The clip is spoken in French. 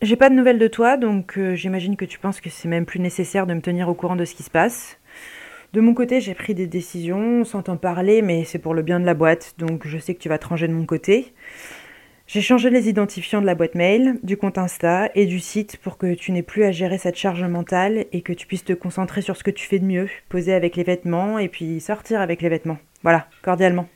J'ai pas de nouvelles de toi, donc euh, j'imagine que tu penses que c'est même plus nécessaire de me tenir au courant de ce qui se passe. De mon côté, j'ai pris des décisions sans t'en parler, mais c'est pour le bien de la boîte, donc je sais que tu vas te ranger de mon côté. J'ai changé les identifiants de la boîte mail, du compte Insta et du site pour que tu n'aies plus à gérer cette charge mentale et que tu puisses te concentrer sur ce que tu fais de mieux, poser avec les vêtements et puis sortir avec les vêtements. Voilà, cordialement.